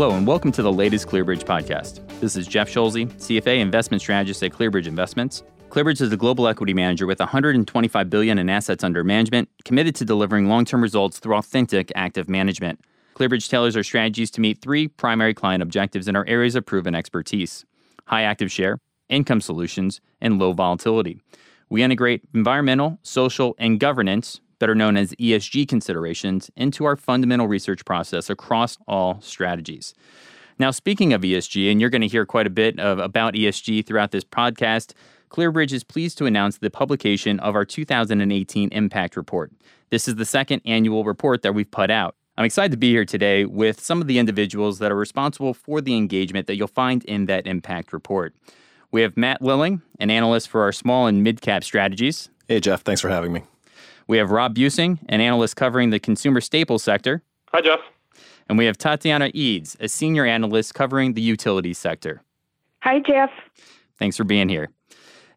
Hello, and welcome to the latest ClearBridge podcast. This is Jeff Schulze, CFA investment strategist at ClearBridge Investments. ClearBridge is a global equity manager with 125 billion in assets under management, committed to delivering long-term results through authentic active management. ClearBridge tailors our strategies to meet three primary client objectives in our areas of proven expertise: high active share, income solutions, and low volatility. We integrate environmental, social, and governance better known as ESG considerations, into our fundamental research process across all strategies. Now, speaking of ESG, and you're going to hear quite a bit of, about ESG throughout this podcast, ClearBridge is pleased to announce the publication of our 2018 Impact Report. This is the second annual report that we've put out. I'm excited to be here today with some of the individuals that are responsible for the engagement that you'll find in that Impact Report. We have Matt Lilling, an analyst for our small and mid cap strategies. Hey, Jeff. Thanks for having me. We have Rob Busing, an analyst covering the consumer staples sector. Hi, Jeff. And we have Tatiana Eades, a senior analyst covering the utilities sector. Hi, Jeff. Thanks for being here.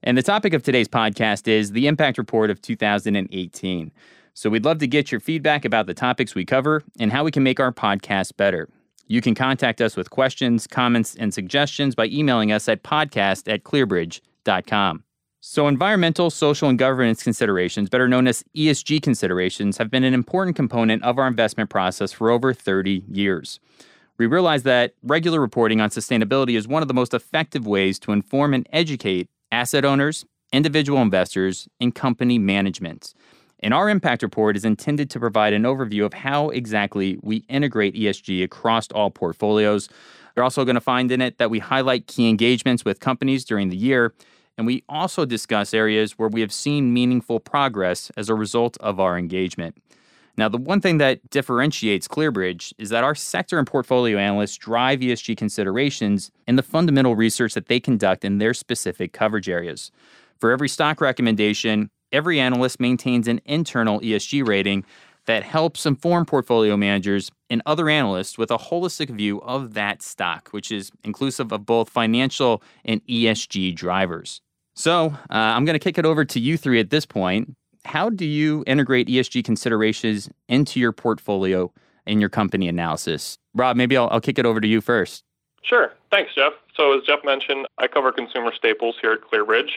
And the topic of today's podcast is the Impact Report of 2018. So we'd love to get your feedback about the topics we cover and how we can make our podcast better. You can contact us with questions, comments, and suggestions by emailing us at podcast at clearbridge.com. So, environmental, social, and governance considerations, better known as ESG considerations, have been an important component of our investment process for over 30 years. We realize that regular reporting on sustainability is one of the most effective ways to inform and educate asset owners, individual investors, and company management. And our impact report is intended to provide an overview of how exactly we integrate ESG across all portfolios. You're also going to find in it that we highlight key engagements with companies during the year and we also discuss areas where we have seen meaningful progress as a result of our engagement. Now, the one thing that differentiates ClearBridge is that our sector and portfolio analysts drive ESG considerations in the fundamental research that they conduct in their specific coverage areas. For every stock recommendation, every analyst maintains an internal ESG rating that helps inform portfolio managers and other analysts with a holistic view of that stock, which is inclusive of both financial and ESG drivers. So uh, I'm going to kick it over to you three at this point. How do you integrate ESG considerations into your portfolio in your company analysis? Rob, maybe I'll, I'll kick it over to you first. Sure. Thanks, Jeff. So, as Jeff mentioned, I cover consumer staples here at ClearBridge.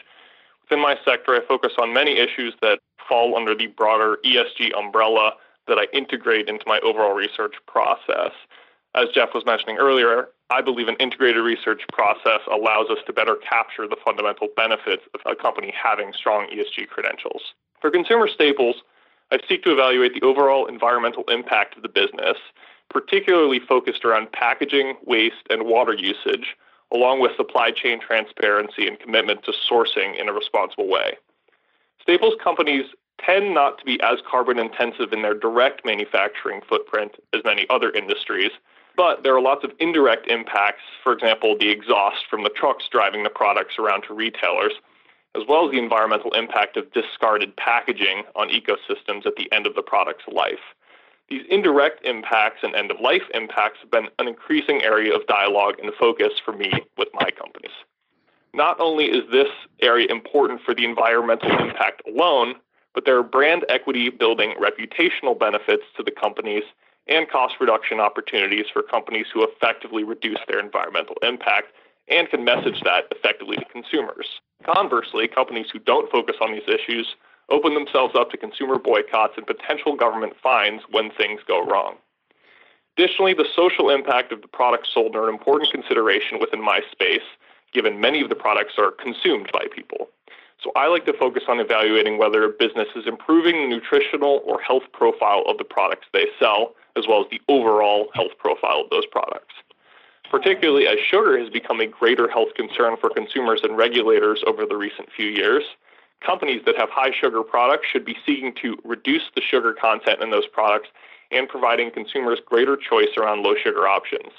Within my sector, I focus on many issues that fall under the broader ESG umbrella that I integrate into my overall research process. As Jeff was mentioning earlier, I believe an integrated research process allows us to better capture the fundamental benefits of a company having strong ESG credentials. For consumer staples, I seek to evaluate the overall environmental impact of the business, particularly focused around packaging, waste, and water usage, along with supply chain transparency and commitment to sourcing in a responsible way. Staples companies tend not to be as carbon intensive in their direct manufacturing footprint as many other industries, but there are lots of indirect impacts, for example, the exhaust from the trucks driving the products around to retailers, as well as the environmental impact of discarded packaging on ecosystems at the end of the product's life. These indirect impacts and end of life impacts have been an increasing area of dialogue and focus for me with my companies. Not only is this area important for the environmental impact alone, but there are brand equity building reputational benefits to the companies and cost reduction opportunities for companies who effectively reduce their environmental impact and can message that effectively to consumers. Conversely, companies who don't focus on these issues open themselves up to consumer boycotts and potential government fines when things go wrong. Additionally, the social impact of the products sold are an important consideration within my space, given many of the products are consumed by people. So I like to focus on evaluating whether a business is improving the nutritional or health profile of the products they sell, as well as the overall health profile of those products. Particularly as sugar has become a greater health concern for consumers and regulators over the recent few years, companies that have high sugar products should be seeking to reduce the sugar content in those products and providing consumers greater choice around low sugar options.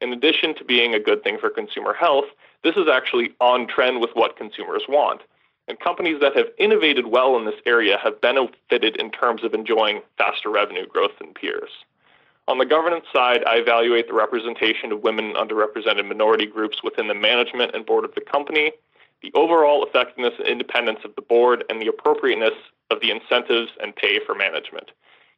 In addition to being a good thing for consumer health, this is actually on trend with what consumers want. And companies that have innovated well in this area have benefited in terms of enjoying faster revenue growth than peers. On the governance side, I evaluate the representation of women and underrepresented minority groups within the management and board of the company, the overall effectiveness and independence of the board, and the appropriateness of the incentives and pay for management.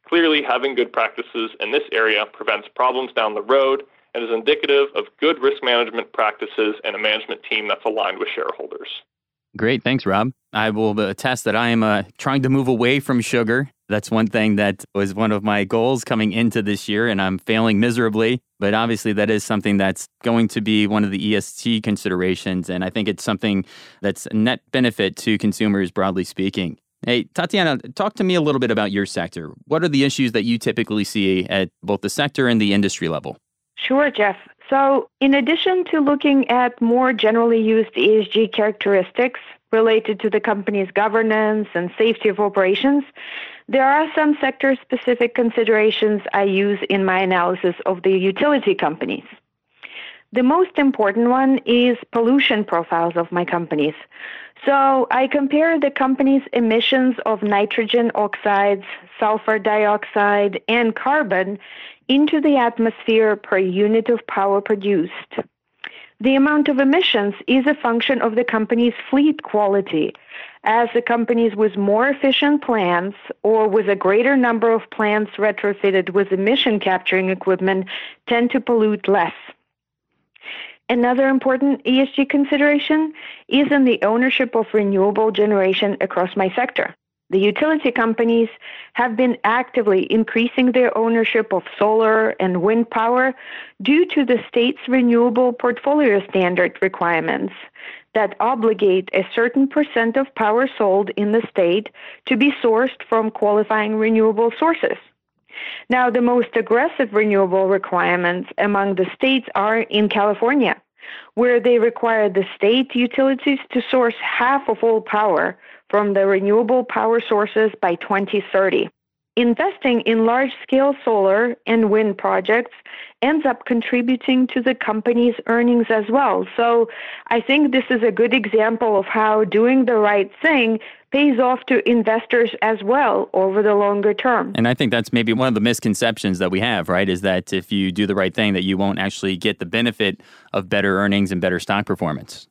Clearly, having good practices in this area prevents problems down the road and is indicative of good risk management practices and a management team that's aligned with shareholders. Great. Thanks, Rob. I will attest that I am uh, trying to move away from sugar. That's one thing that was one of my goals coming into this year, and I'm failing miserably. But obviously, that is something that's going to be one of the ESG considerations. And I think it's something that's a net benefit to consumers, broadly speaking. Hey, Tatiana, talk to me a little bit about your sector. What are the issues that you typically see at both the sector and the industry level? Sure, Jeff. So, in addition to looking at more generally used ESG characteristics related to the company's governance and safety of operations, there are some sector specific considerations I use in my analysis of the utility companies. The most important one is pollution profiles of my companies. So I compare the company's emissions of nitrogen oxides, sulfur dioxide, and carbon into the atmosphere per unit of power produced. The amount of emissions is a function of the company's fleet quality, as the companies with more efficient plants or with a greater number of plants retrofitted with emission capturing equipment tend to pollute less. Another important ESG consideration is in the ownership of renewable generation across my sector. The utility companies have been actively increasing their ownership of solar and wind power due to the state's renewable portfolio standard requirements that obligate a certain percent of power sold in the state to be sourced from qualifying renewable sources. Now, the most aggressive renewable requirements among the states are in California, where they require the state utilities to source half of all power from the renewable power sources by 2030. Investing in large scale solar and wind projects ends up contributing to the company's earnings as well. So I think this is a good example of how doing the right thing pays off to investors as well over the longer term. And I think that's maybe one of the misconceptions that we have, right? Is that if you do the right thing that you won't actually get the benefit of better earnings and better stock performance.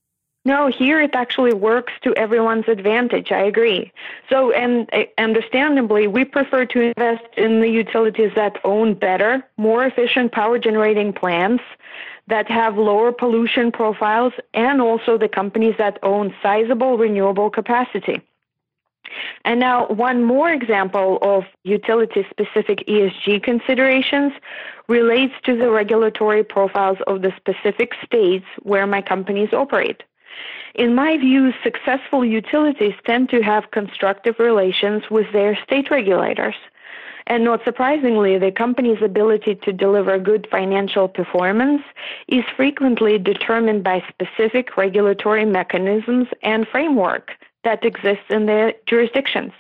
No, here it actually works to everyone's advantage. I agree. So, and understandably, we prefer to invest in the utilities that own better, more efficient power generating plants that have lower pollution profiles, and also the companies that own sizable renewable capacity. And now, one more example of utility specific ESG considerations relates to the regulatory profiles of the specific states where my companies operate. In my view, successful utilities tend to have constructive relations with their state regulators. And not surprisingly, the company's ability to deliver good financial performance is frequently determined by specific regulatory mechanisms and framework that exist in their jurisdictions.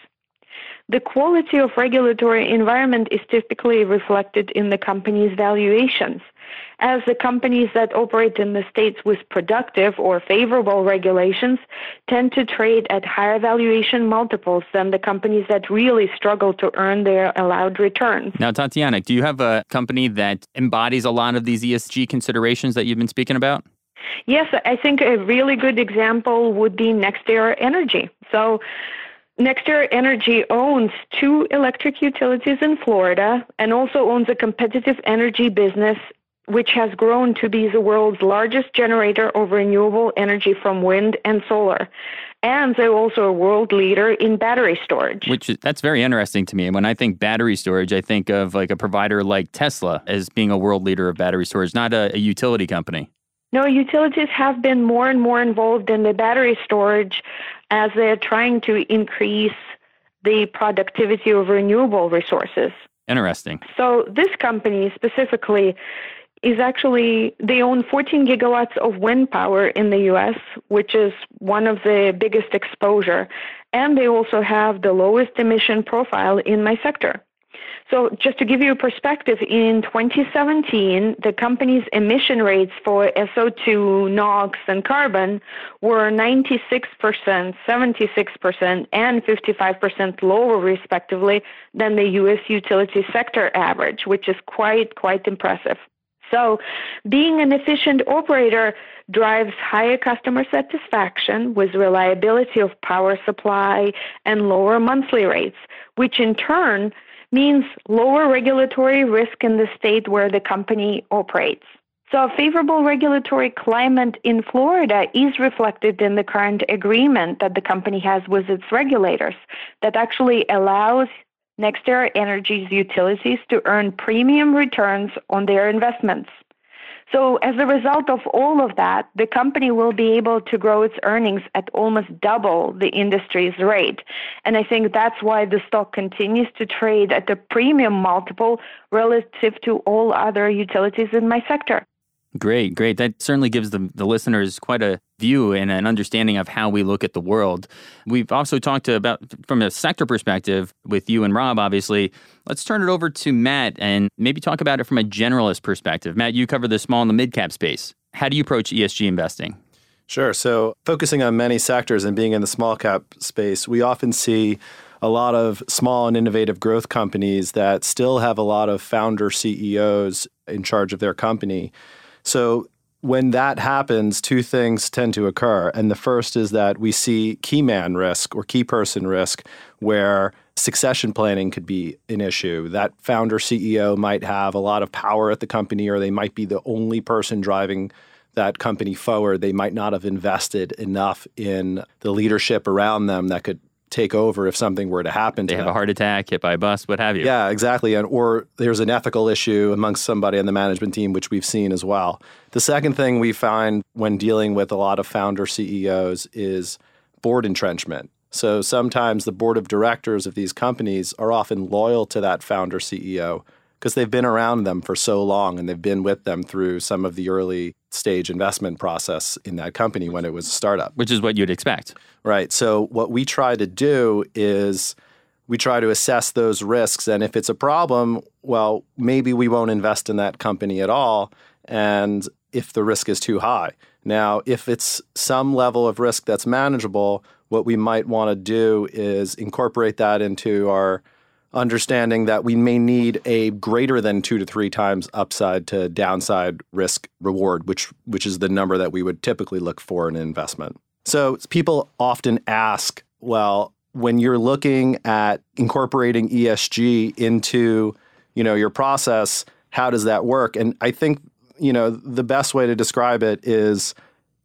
The quality of regulatory environment is typically reflected in the company's valuations, as the companies that operate in the states with productive or favorable regulations tend to trade at higher valuation multiples than the companies that really struggle to earn their allowed returns. Now, Tatiana, do you have a company that embodies a lot of these ESG considerations that you've been speaking about? Yes, I think a really good example would be NextEra Energy. So, NextEra Energy owns two electric utilities in Florida and also owns a competitive energy business which has grown to be the world's largest generator of renewable energy from wind and solar. And they're also a world leader in battery storage. Which that's very interesting to me. And when I think battery storage, I think of like a provider like Tesla as being a world leader of battery storage, not a, a utility company. No, utilities have been more and more involved in the battery storage as they're trying to increase the productivity of renewable resources. Interesting. So, this company specifically is actually, they own 14 gigawatts of wind power in the US, which is one of the biggest exposure. And they also have the lowest emission profile in my sector. So, just to give you a perspective, in 2017, the company's emission rates for SO2, NOx, and carbon were 96%, 76%, and 55% lower, respectively, than the U.S. utility sector average, which is quite, quite impressive. So, being an efficient operator drives higher customer satisfaction with reliability of power supply and lower monthly rates, which in turn means lower regulatory risk in the state where the company operates. So, a favorable regulatory climate in Florida is reflected in the current agreement that the company has with its regulators that actually allows NextEra Energy's utilities to earn premium returns on their investments. So, as a result of all of that, the company will be able to grow its earnings at almost double the industry's rate. And I think that's why the stock continues to trade at a premium multiple relative to all other utilities in my sector. Great, great. That certainly gives the, the listeners quite a view and an understanding of how we look at the world. We've also talked about from a sector perspective with you and Rob, obviously. Let's turn it over to Matt and maybe talk about it from a generalist perspective. Matt, you cover the small and the mid cap space. How do you approach ESG investing? Sure. So, focusing on many sectors and being in the small cap space, we often see a lot of small and innovative growth companies that still have a lot of founder CEOs in charge of their company. So when that happens, two things tend to occur. And the first is that we see key man risk or key person risk, where succession planning could be an issue. That founder CEO might have a lot of power at the company, or they might be the only person driving that company forward. They might not have invested enough in the leadership around them that could take over if something were to happen they to have them. a heart attack, hit by a bus, what have you. Yeah, exactly. And or there's an ethical issue amongst somebody on the management team, which we've seen as well. The second thing we find when dealing with a lot of founder CEOs is board entrenchment. So sometimes the board of directors of these companies are often loyal to that founder CEO because they've been around them for so long and they've been with them through some of the early stage investment process in that company when it was a startup. Which is what you'd expect. Right. So what we try to do is we try to assess those risks and if it's a problem, well, maybe we won't invest in that company at all and if the risk is too high. Now, if it's some level of risk that's manageable, what we might want to do is incorporate that into our understanding that we may need a greater than two to three times upside to downside risk reward, which which is the number that we would typically look for in an investment. So people often ask, well, when you're looking at incorporating ESG into, you know, your process, how does that work? And I think, you know, the best way to describe it is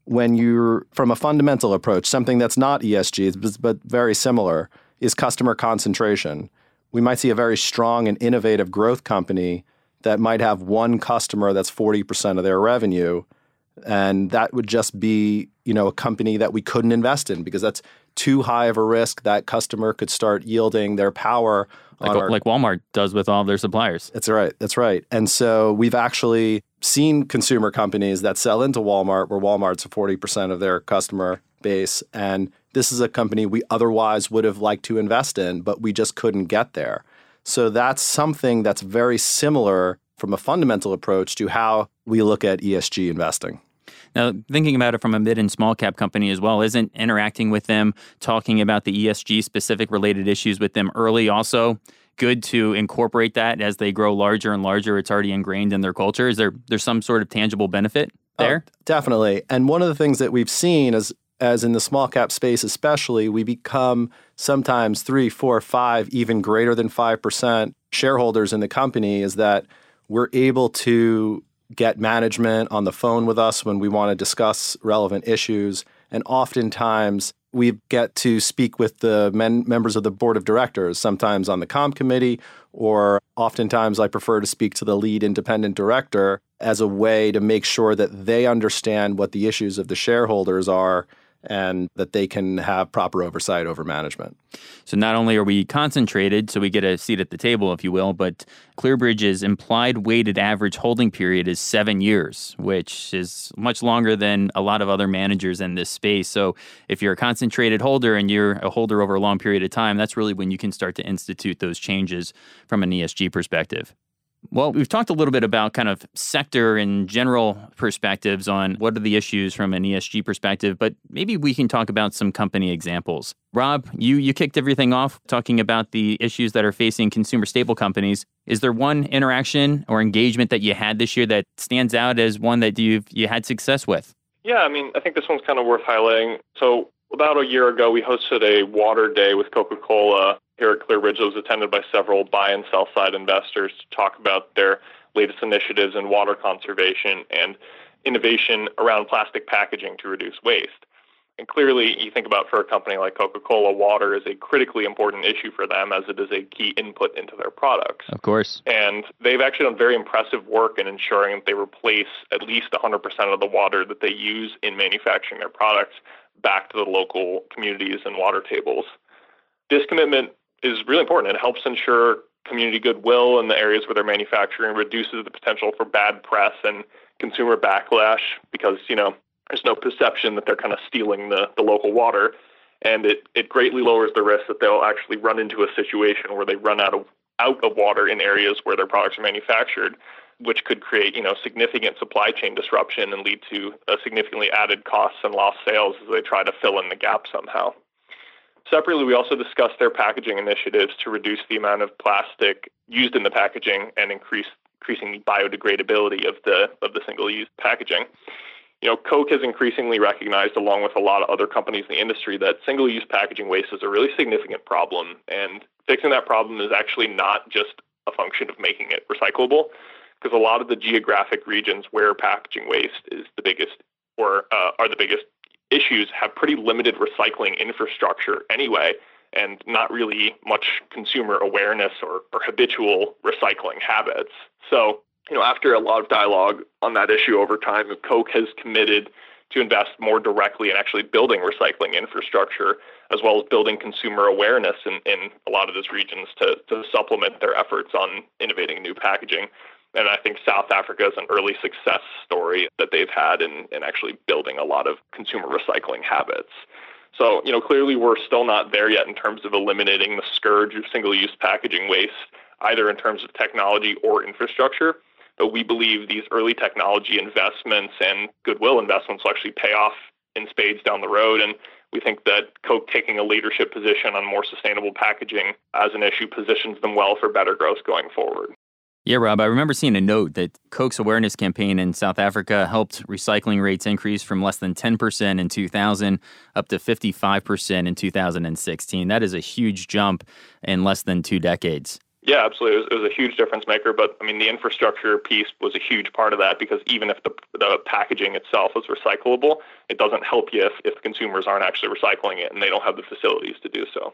when you're from a fundamental approach, something that's not ESG but very similar is customer concentration we might see a very strong and innovative growth company that might have one customer that's 40% of their revenue and that would just be you know a company that we couldn't invest in because that's too high of a risk that customer could start yielding their power like, our, like Walmart does with all their suppliers. That's right. That's right. And so we've actually seen consumer companies that sell into Walmart where Walmart's 40% of their customer base and this is a company we otherwise would have liked to invest in, but we just couldn't get there. So that's something that's very similar from a fundamental approach to how we look at ESG investing. Now, thinking about it from a mid and small cap company as well, isn't interacting with them, talking about the ESG specific related issues with them early also good to incorporate that as they grow larger and larger? It's already ingrained in their culture. Is there there's some sort of tangible benefit oh, there? Oh, definitely. And one of the things that we've seen is as in the small cap space, especially, we become sometimes three, four, five, even greater than 5% shareholders in the company, is that we're able to get management on the phone with us when we want to discuss relevant issues. And oftentimes, we get to speak with the men, members of the board of directors, sometimes on the comp committee, or oftentimes I prefer to speak to the lead independent director as a way to make sure that they understand what the issues of the shareholders are and that they can have proper oversight over management. So not only are we concentrated, so we get a seat at the table, if you will, but ClearBridge's implied weighted average holding period is seven years, which is much longer than a lot of other managers in this space. So if you're a concentrated holder and you're a holder over a long period of time, that's really when you can start to institute those changes from an ESG perspective. Well, we've talked a little bit about kind of sector and general perspectives on what are the issues from an ESG perspective, but maybe we can talk about some company examples. Rob, you you kicked everything off talking about the issues that are facing consumer staple companies. Is there one interaction or engagement that you had this year that stands out as one that you've you had success with? Yeah, I mean, I think this one's kind of worth highlighting. So about a year ago, we hosted a water day with Coca-Cola here at ClearBridge that was attended by several buy and sell side investors to talk about their latest initiatives in water conservation and innovation around plastic packaging to reduce waste. And clearly, you think about for a company like Coca Cola, water is a critically important issue for them as it is a key input into their products. Of course. And they've actually done very impressive work in ensuring that they replace at least 100% of the water that they use in manufacturing their products back to the local communities and water tables. This commitment is really important. It helps ensure community goodwill in the areas where they're manufacturing, reduces the potential for bad press and consumer backlash because, you know, there's no perception that they're kind of stealing the, the local water. And it, it greatly lowers the risk that they'll actually run into a situation where they run out of out of water in areas where their products are manufactured, which could create, you know, significant supply chain disruption and lead to significantly added costs and lost sales as they try to fill in the gap somehow. Separately, we also discussed their packaging initiatives to reduce the amount of plastic used in the packaging and increase increasing the biodegradability of the of the single-use packaging. You know, Coke has increasingly recognized, along with a lot of other companies in the industry, that single use packaging waste is a really significant problem. And fixing that problem is actually not just a function of making it recyclable, because a lot of the geographic regions where packaging waste is the biggest or uh, are the biggest issues have pretty limited recycling infrastructure anyway, and not really much consumer awareness or, or habitual recycling habits. So you know, after a lot of dialogue on that issue over time, Coke has committed to invest more directly in actually building recycling infrastructure, as well as building consumer awareness in, in a lot of those regions to, to supplement their efforts on innovating new packaging. And I think South Africa is an early success story that they've had in, in actually building a lot of consumer recycling habits. So, you know, clearly we're still not there yet in terms of eliminating the scourge of single use packaging waste, either in terms of technology or infrastructure. But we believe these early technology investments and goodwill investments will actually pay off in spades down the road. And we think that Coke taking a leadership position on more sustainable packaging as an issue positions them well for better growth going forward. Yeah, Rob, I remember seeing a note that Coke's awareness campaign in South Africa helped recycling rates increase from less than 10% in 2000 up to 55% in 2016. That is a huge jump in less than two decades. Yeah, absolutely. It was, it was, a huge difference maker. But I mean, the infrastructure piece was a huge part of that because even if the, the packaging itself is recyclable, it doesn't help you if, if consumers aren't actually recycling it and they don't have the facilities to do so.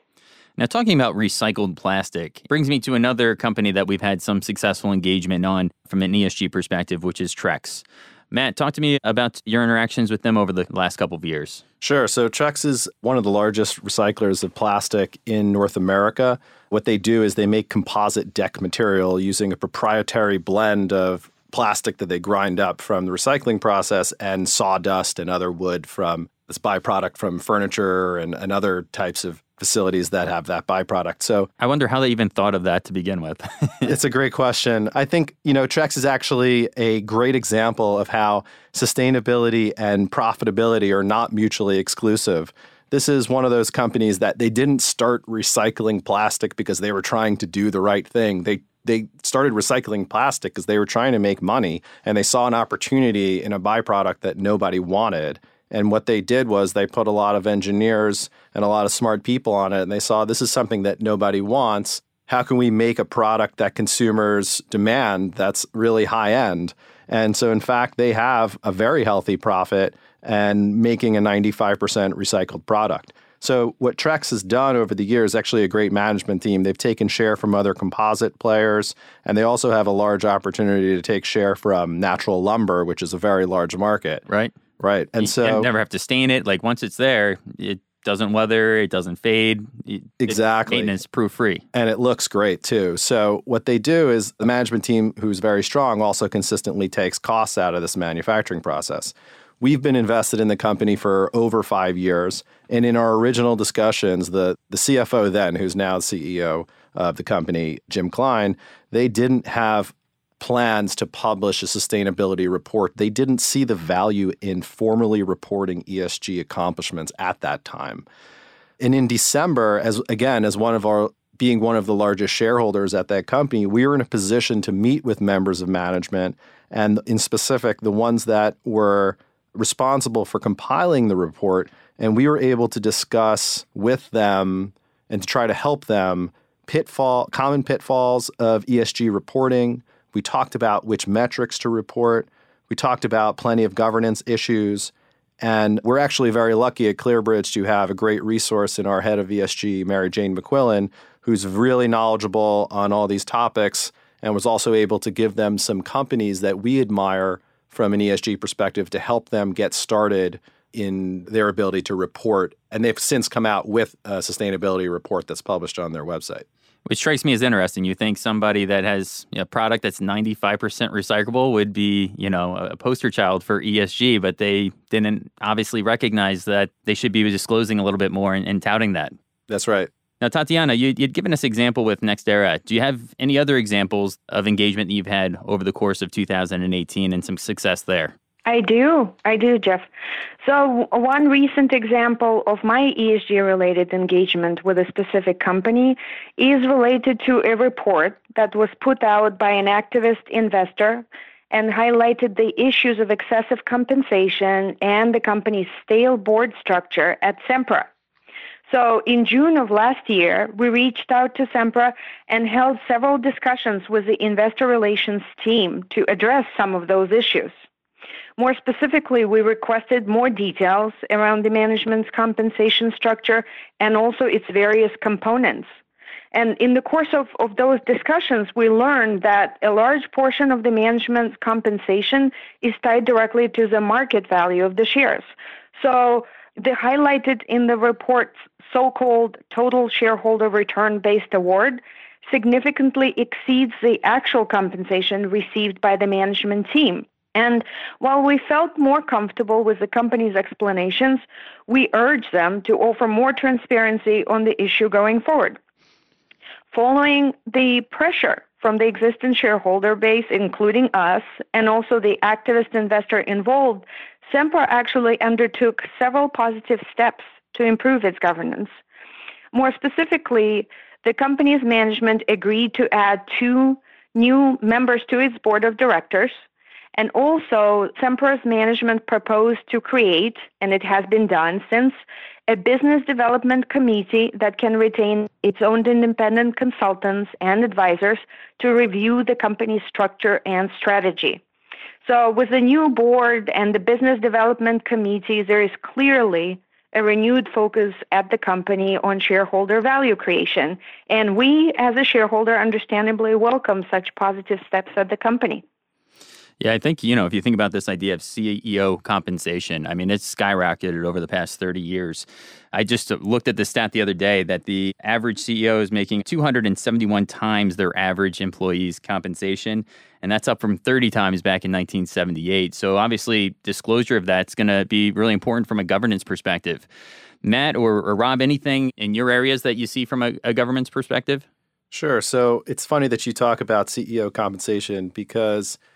Now, talking about recycled plastic brings me to another company that we've had some successful engagement on from an ESG perspective, which is Trex. Matt, talk to me about your interactions with them over the last couple of years. Sure. So Trex is one of the largest recyclers of plastic in North America. What they do is they make composite deck material using a proprietary blend of plastic that they grind up from the recycling process and sawdust and other wood from this byproduct from furniture and, and other types of facilities that have that byproduct. So I wonder how they even thought of that to begin with. it's a great question. I think, you know, Trex is actually a great example of how sustainability and profitability are not mutually exclusive. This is one of those companies that they didn't start recycling plastic because they were trying to do the right thing. They they started recycling plastic because they were trying to make money and they saw an opportunity in a byproduct that nobody wanted. And what they did was they put a lot of engineers and a lot of smart people on it. And they saw this is something that nobody wants. How can we make a product that consumers demand that's really high end? And so, in fact, they have a very healthy profit and making a 95% recycled product. So, what Trex has done over the years is actually a great management team. They've taken share from other composite players, and they also have a large opportunity to take share from natural lumber, which is a very large market. Right. Right. And you so never have to stain it. Like once it's there, it doesn't weather, it doesn't fade. It, exactly. maintenance proof free. And it looks great too. So what they do is the management team who's very strong also consistently takes costs out of this manufacturing process. We've been invested in the company for over five years. And in our original discussions, the, the CFO then, who's now the CEO of the company, Jim Cline, they didn't have plans to publish a sustainability report, they didn't see the value in formally reporting ESG accomplishments at that time. And in December, as again, as one of our being one of the largest shareholders at that company, we were in a position to meet with members of management and in specific the ones that were responsible for compiling the report and we were able to discuss with them and to try to help them pitfall common pitfalls of ESG reporting. We talked about which metrics to report. We talked about plenty of governance issues. And we're actually very lucky at ClearBridge to have a great resource in our head of ESG, Mary Jane McQuillen, who's really knowledgeable on all these topics and was also able to give them some companies that we admire from an ESG perspective to help them get started in their ability to report. And they've since come out with a sustainability report that's published on their website. Which strikes me as interesting. You think somebody that has a product that's 95% recyclable would be, you know, a poster child for ESG, but they didn't obviously recognize that they should be disclosing a little bit more and, and touting that. That's right. Now, Tatiana, you, would given us example with NextEra. Do you have any other examples of engagement that you've had over the course of 2018 and some success there? I do. I do, Jeff. So, one recent example of my ESG related engagement with a specific company is related to a report that was put out by an activist investor and highlighted the issues of excessive compensation and the company's stale board structure at Sempra. So, in June of last year, we reached out to Sempra and held several discussions with the investor relations team to address some of those issues. More specifically, we requested more details around the management's compensation structure and also its various components. And in the course of, of those discussions, we learned that a large portion of the management's compensation is tied directly to the market value of the shares. So the highlighted in the report's so-called total shareholder return based award significantly exceeds the actual compensation received by the management team. And while we felt more comfortable with the company's explanations, we urge them to offer more transparency on the issue going forward. Following the pressure from the existing shareholder base, including us, and also the activist investor involved, Sempra actually undertook several positive steps to improve its governance. More specifically, the company's management agreed to add two new members to its board of directors and also, Sempra's management proposed to create, and it has been done since, a business development committee that can retain its own independent consultants and advisors to review the company's structure and strategy. So, with the new board and the business development committee, there is clearly a renewed focus at the company on shareholder value creation. And we, as a shareholder, understandably welcome such positive steps at the company. Yeah, I think, you know, if you think about this idea of CEO compensation, I mean, it's skyrocketed over the past 30 years. I just uh, looked at the stat the other day that the average CEO is making 271 times their average employee's compensation, and that's up from 30 times back in 1978. So obviously, disclosure of that's going to be really important from a governance perspective. Matt or, or, Rob, anything in your areas that you see from a, a governance perspective? Sure. So it's funny that you talk about CEO compensation because –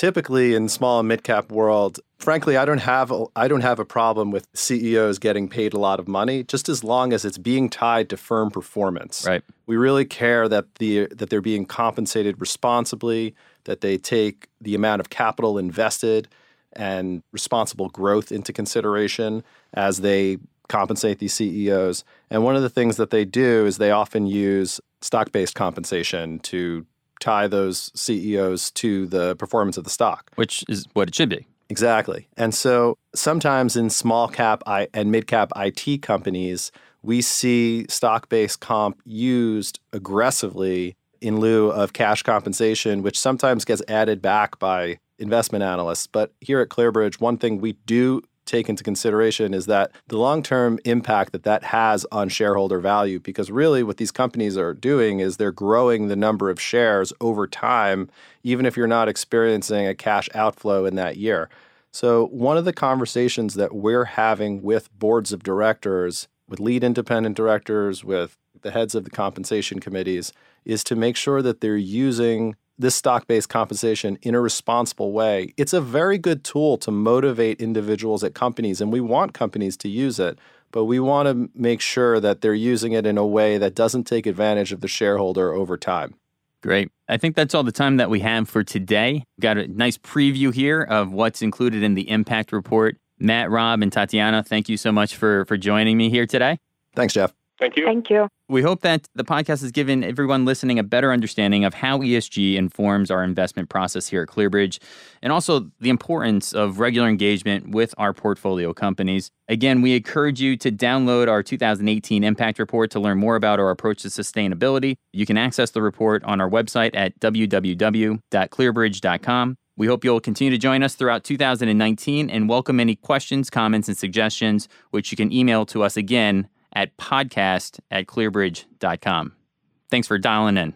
typically in small and mid cap world, frankly, I don't have a, I don't have a problem with CEOs getting paid a lot of money, just as long as it's being tied to firm performance. Right. We really care that the that they're being compensated responsibly, that they take the amount of capital invested and responsible growth into consideration as they compensate these CEOs. And one of the things that they do is they often use stock based compensation to tie those CEOs to the performance of the stock, which is what it should be. Exactly. And so sometimes in small cap and mid cap IT companies, we see stock based comp used aggressively in lieu of cash compensation, which sometimes gets added back by investment analysts. But here at ClearBridge, one thing we do take into consideration is that the long term impact that that has on shareholder value. Because really, what these companies are doing is they're growing the number of shares over time, even if you're not experiencing a cash outflow in that year. So, one of the conversations that we're having with boards of directors, with lead independent directors, with the heads of the compensation committees, is to make sure that they're using this stock based compensation in a responsible way. It's a very good tool to motivate individuals at companies, and we want companies to use it, but we want to make sure that they're using it in a way that doesn't take advantage of the shareholder over time. Great. I think that's all the time that we have for today. Got a nice preview here of what's included in the impact report. Matt, Rob, and Tatiana, thank you so much for for joining me here today. Thanks, Jeff. Thank you. Thank you. We hope that the podcast has given everyone listening a better understanding of how ESG informs our investment process here at ClearBridge and also the importance of regular engagement with our portfolio companies. Again, we encourage you to download our 2018 impact report to learn more about our approach to sustainability. You can access the report on our website at www.clearbridge.com. We hope you'll continue to join us throughout 2019 and welcome any questions, comments, and suggestions, which you can email to us again at podcast at clearbridge.com. Thanks for dialing in.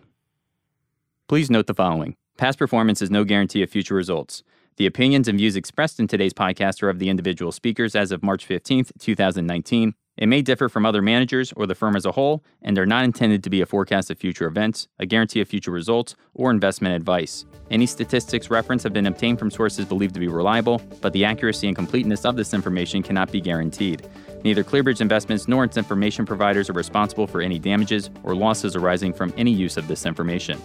Please note the following past performance is no guarantee of future results. The opinions and views expressed in today's podcast are of the individual speakers as of March 15th, 2019. It may differ from other managers or the firm as a whole, and are not intended to be a forecast of future events, a guarantee of future results, or investment advice. Any statistics referenced have been obtained from sources believed to be reliable, but the accuracy and completeness of this information cannot be guaranteed. Neither Clearbridge Investments nor its information providers are responsible for any damages or losses arising from any use of this information.